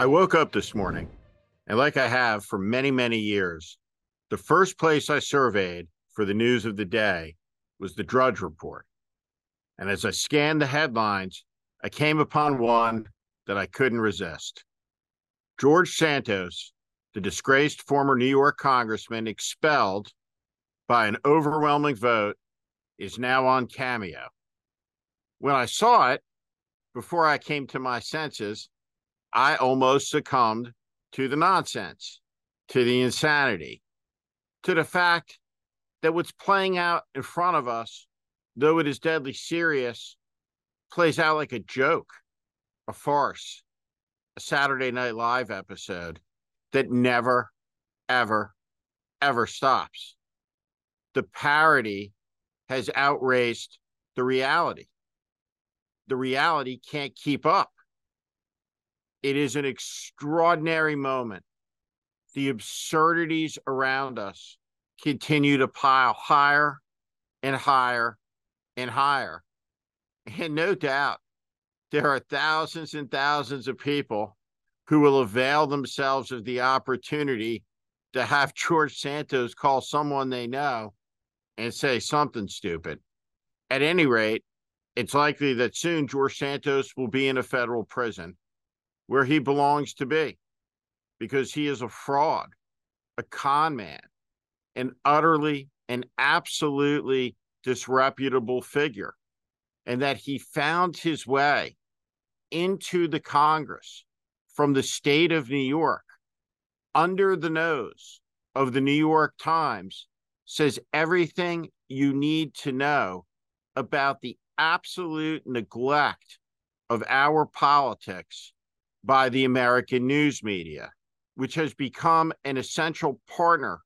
I woke up this morning, and like I have for many, many years, the first place I surveyed for the news of the day was the Drudge Report. And as I scanned the headlines, I came upon one that I couldn't resist. George Santos, the disgraced former New York congressman expelled by an overwhelming vote, is now on Cameo. When I saw it, before I came to my senses, I almost succumbed to the nonsense, to the insanity, to the fact that what's playing out in front of us, though it is deadly serious, plays out like a joke, a farce, a Saturday Night Live episode that never, ever, ever stops. The parody has outraced the reality. The reality can't keep up. It is an extraordinary moment. The absurdities around us continue to pile higher and higher and higher. And no doubt, there are thousands and thousands of people who will avail themselves of the opportunity to have George Santos call someone they know and say something stupid. At any rate, it's likely that soon George Santos will be in a federal prison where he belongs to be because he is a fraud, a con man, an utterly and absolutely disreputable figure, and that he found his way into the Congress from the state of New York under the nose of the New York Times says everything you need to know about the absolute neglect of our politics by the American news media, which has become an essential partner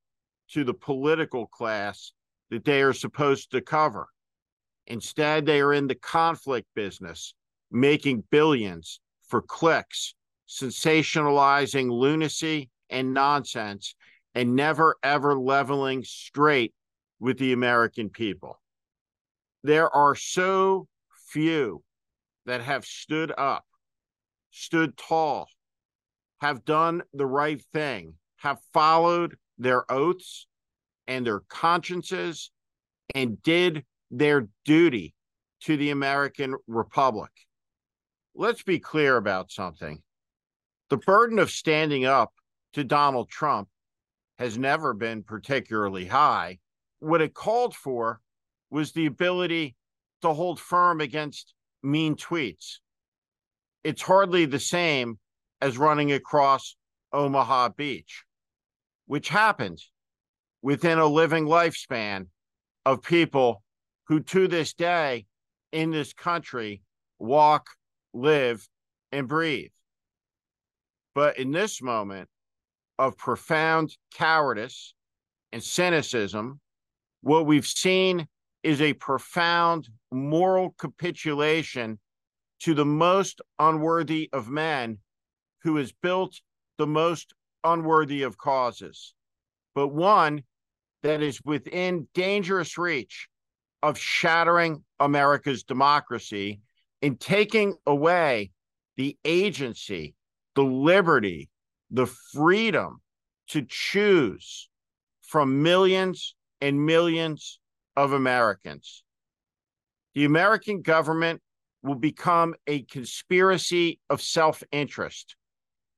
to the political class that they are supposed to cover. Instead, they are in the conflict business, making billions for clicks, sensationalizing lunacy and nonsense, and never ever leveling straight with the American people. There are so few that have stood up stood tall, have done the right thing, have followed their oaths and their consciences, and did their duty to the American Republic. Let's be clear about something. The burden of standing up to Donald Trump has never been particularly high. What it called for was the ability to hold firm against mean tweets, it's hardly the same as running across Omaha Beach, which happened within a living lifespan of people who to this day in this country walk, live, and breathe. But in this moment of profound cowardice and cynicism, what we've seen is a profound moral capitulation to the most unworthy of men who has built the most unworthy of causes, but one that is within dangerous reach of shattering America's democracy and taking away the agency, the liberty, the freedom to choose from millions and millions of Americans. The American government will become a conspiracy of self interest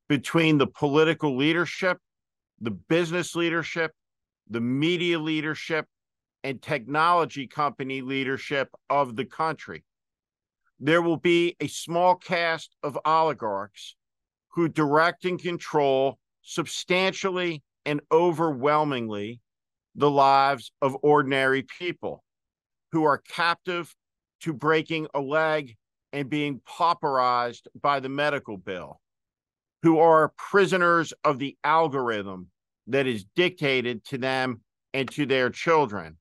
between the political leadership, the business leadership, the media leadership, and technology company leadership of the country. There will be a small cast of oligarchs who direct and control substantially and overwhelmingly the lives of ordinary people who are captive to breaking a leg and being pauperized by the medical bill, who are prisoners of the algorithm that is dictated to them and to their children,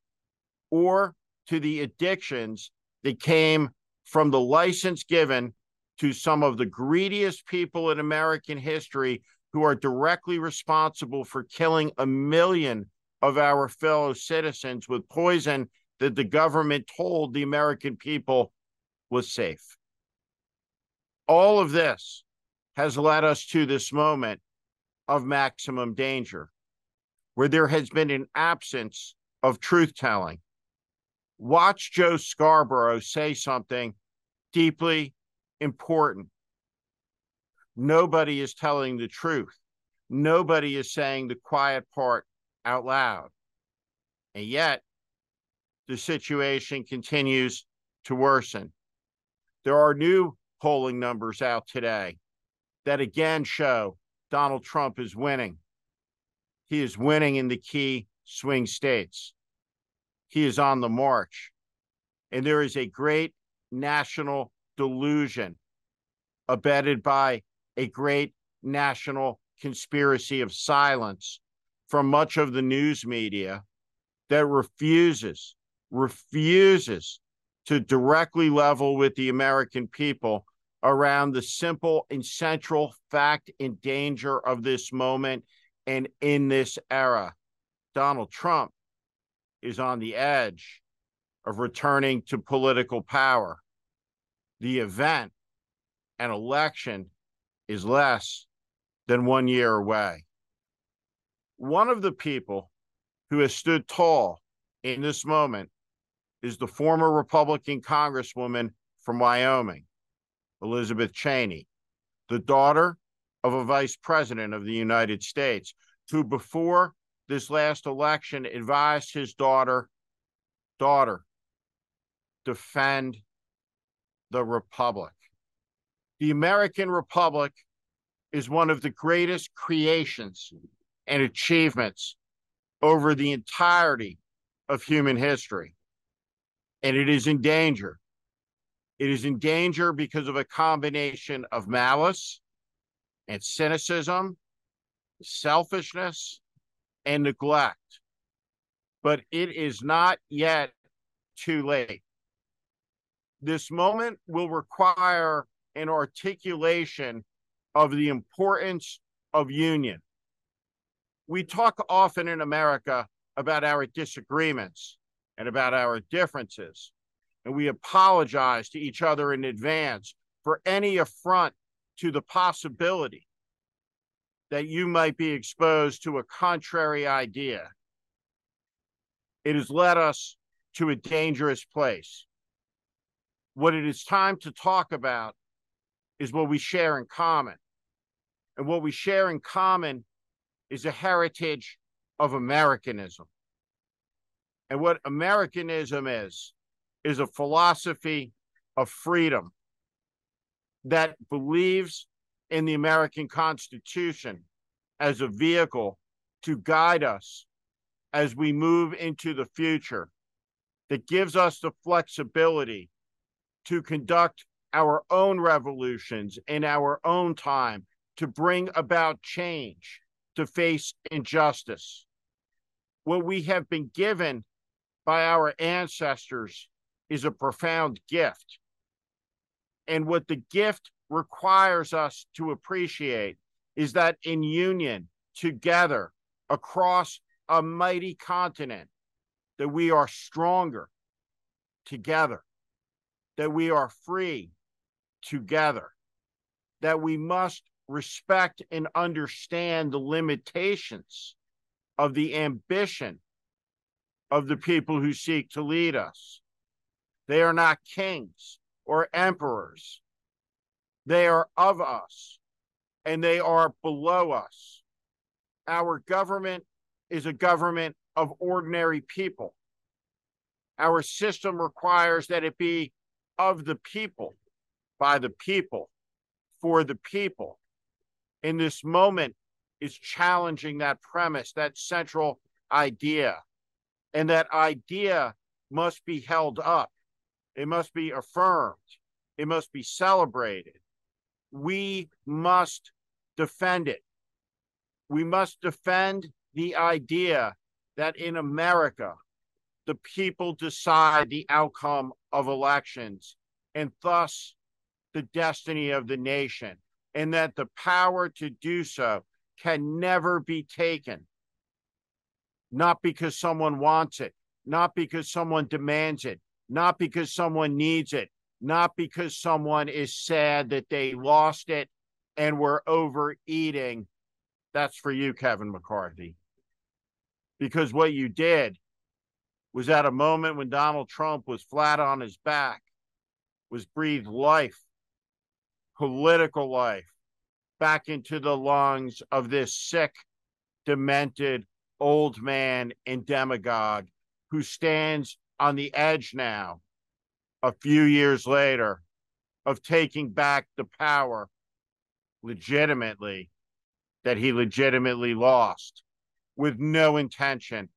or to the addictions that came from the license given to some of the greediest people in American history who are directly responsible for killing a million of our fellow citizens with poison that the government told the American people was safe. All of this has led us to this moment of maximum danger, where there has been an absence of truth telling. Watch Joe Scarborough say something deeply important. Nobody is telling the truth. Nobody is saying the quiet part out loud. And yet, the situation continues to worsen. There are new polling numbers out today that again show Donald Trump is winning. He is winning in the key swing states. He is on the march. And there is a great national delusion abetted by a great national conspiracy of silence from much of the news media that refuses, refuses to directly level with the American people around the simple and central fact and danger of this moment and in this era. Donald Trump is on the edge of returning to political power. The event, an election, is less than one year away. One of the people who has stood tall in this moment is the former Republican Congresswoman from Wyoming, Elizabeth Cheney, the daughter of a vice president of the United States, who before this last election advised his daughter, daughter, defend the Republic. The American Republic is one of the greatest creations and achievements over the entirety of human history. And it is in danger. It is in danger because of a combination of malice and cynicism, selfishness, and neglect. But it is not yet too late. This moment will require an articulation of the importance of union. We talk often in America about our disagreements and about our differences, and we apologize to each other in advance for any affront to the possibility that you might be exposed to a contrary idea. It has led us to a dangerous place. What it is time to talk about is what we share in common. And what we share in common is a heritage of Americanism. And what Americanism is, is a philosophy of freedom that believes in the American Constitution as a vehicle to guide us as we move into the future, that gives us the flexibility to conduct our own revolutions in our own time, to bring about change, to face injustice. What we have been given by our ancestors is a profound gift. And what the gift requires us to appreciate is that in union, together, across a mighty continent, that we are stronger together, that we are free together, that we must respect and understand the limitations of the ambition of the people who seek to lead us. They are not kings or emperors. They are of us and they are below us. Our government is a government of ordinary people. Our system requires that it be of the people, by the people, for the people. In this moment, is challenging that premise, that central idea. And that idea must be held up, it must be affirmed, it must be celebrated. We must defend it. We must defend the idea that in America, the people decide the outcome of elections and thus the destiny of the nation, and that the power to do so can never be taken. Not because someone wants it, not because someone demands it, not because someone needs it, not because someone is sad that they lost it, and we're overeating, that's for you, Kevin McCarthy. Because what you did was at a moment when Donald Trump was flat on his back, was breathed life, political life, back into the lungs of this sick, demented old man and demagogue who stands on the edge now, a few years later, of taking back the power legitimately that he legitimately lost with no intention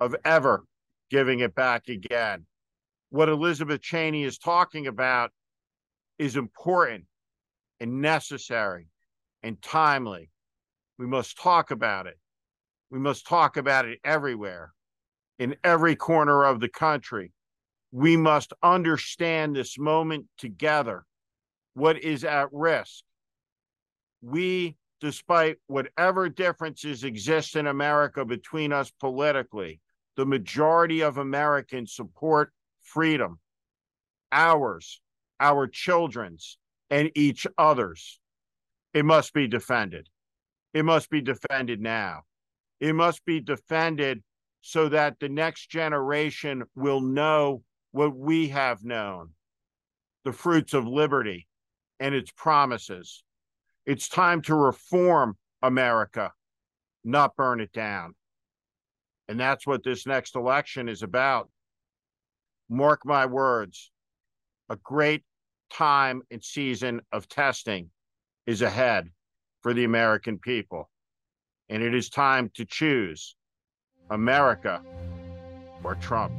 of ever giving it back again. What Elizabeth Cheney is talking about is important and necessary and timely. We must talk about it. We must talk about it everywhere, in every corner of the country. We must understand this moment together, what is at risk. We, despite whatever differences exist in America between us politically, the majority of Americans support freedom, ours, our children's, and each other's. It must be defended. It must be defended now. It must be defended so that the next generation will know what we have known the fruits of liberty and its promises. It's time to reform America, not burn it down. And that's what this next election is about. Mark my words, a great time and season of testing is ahead for the American people. And it is time to choose America or Trump.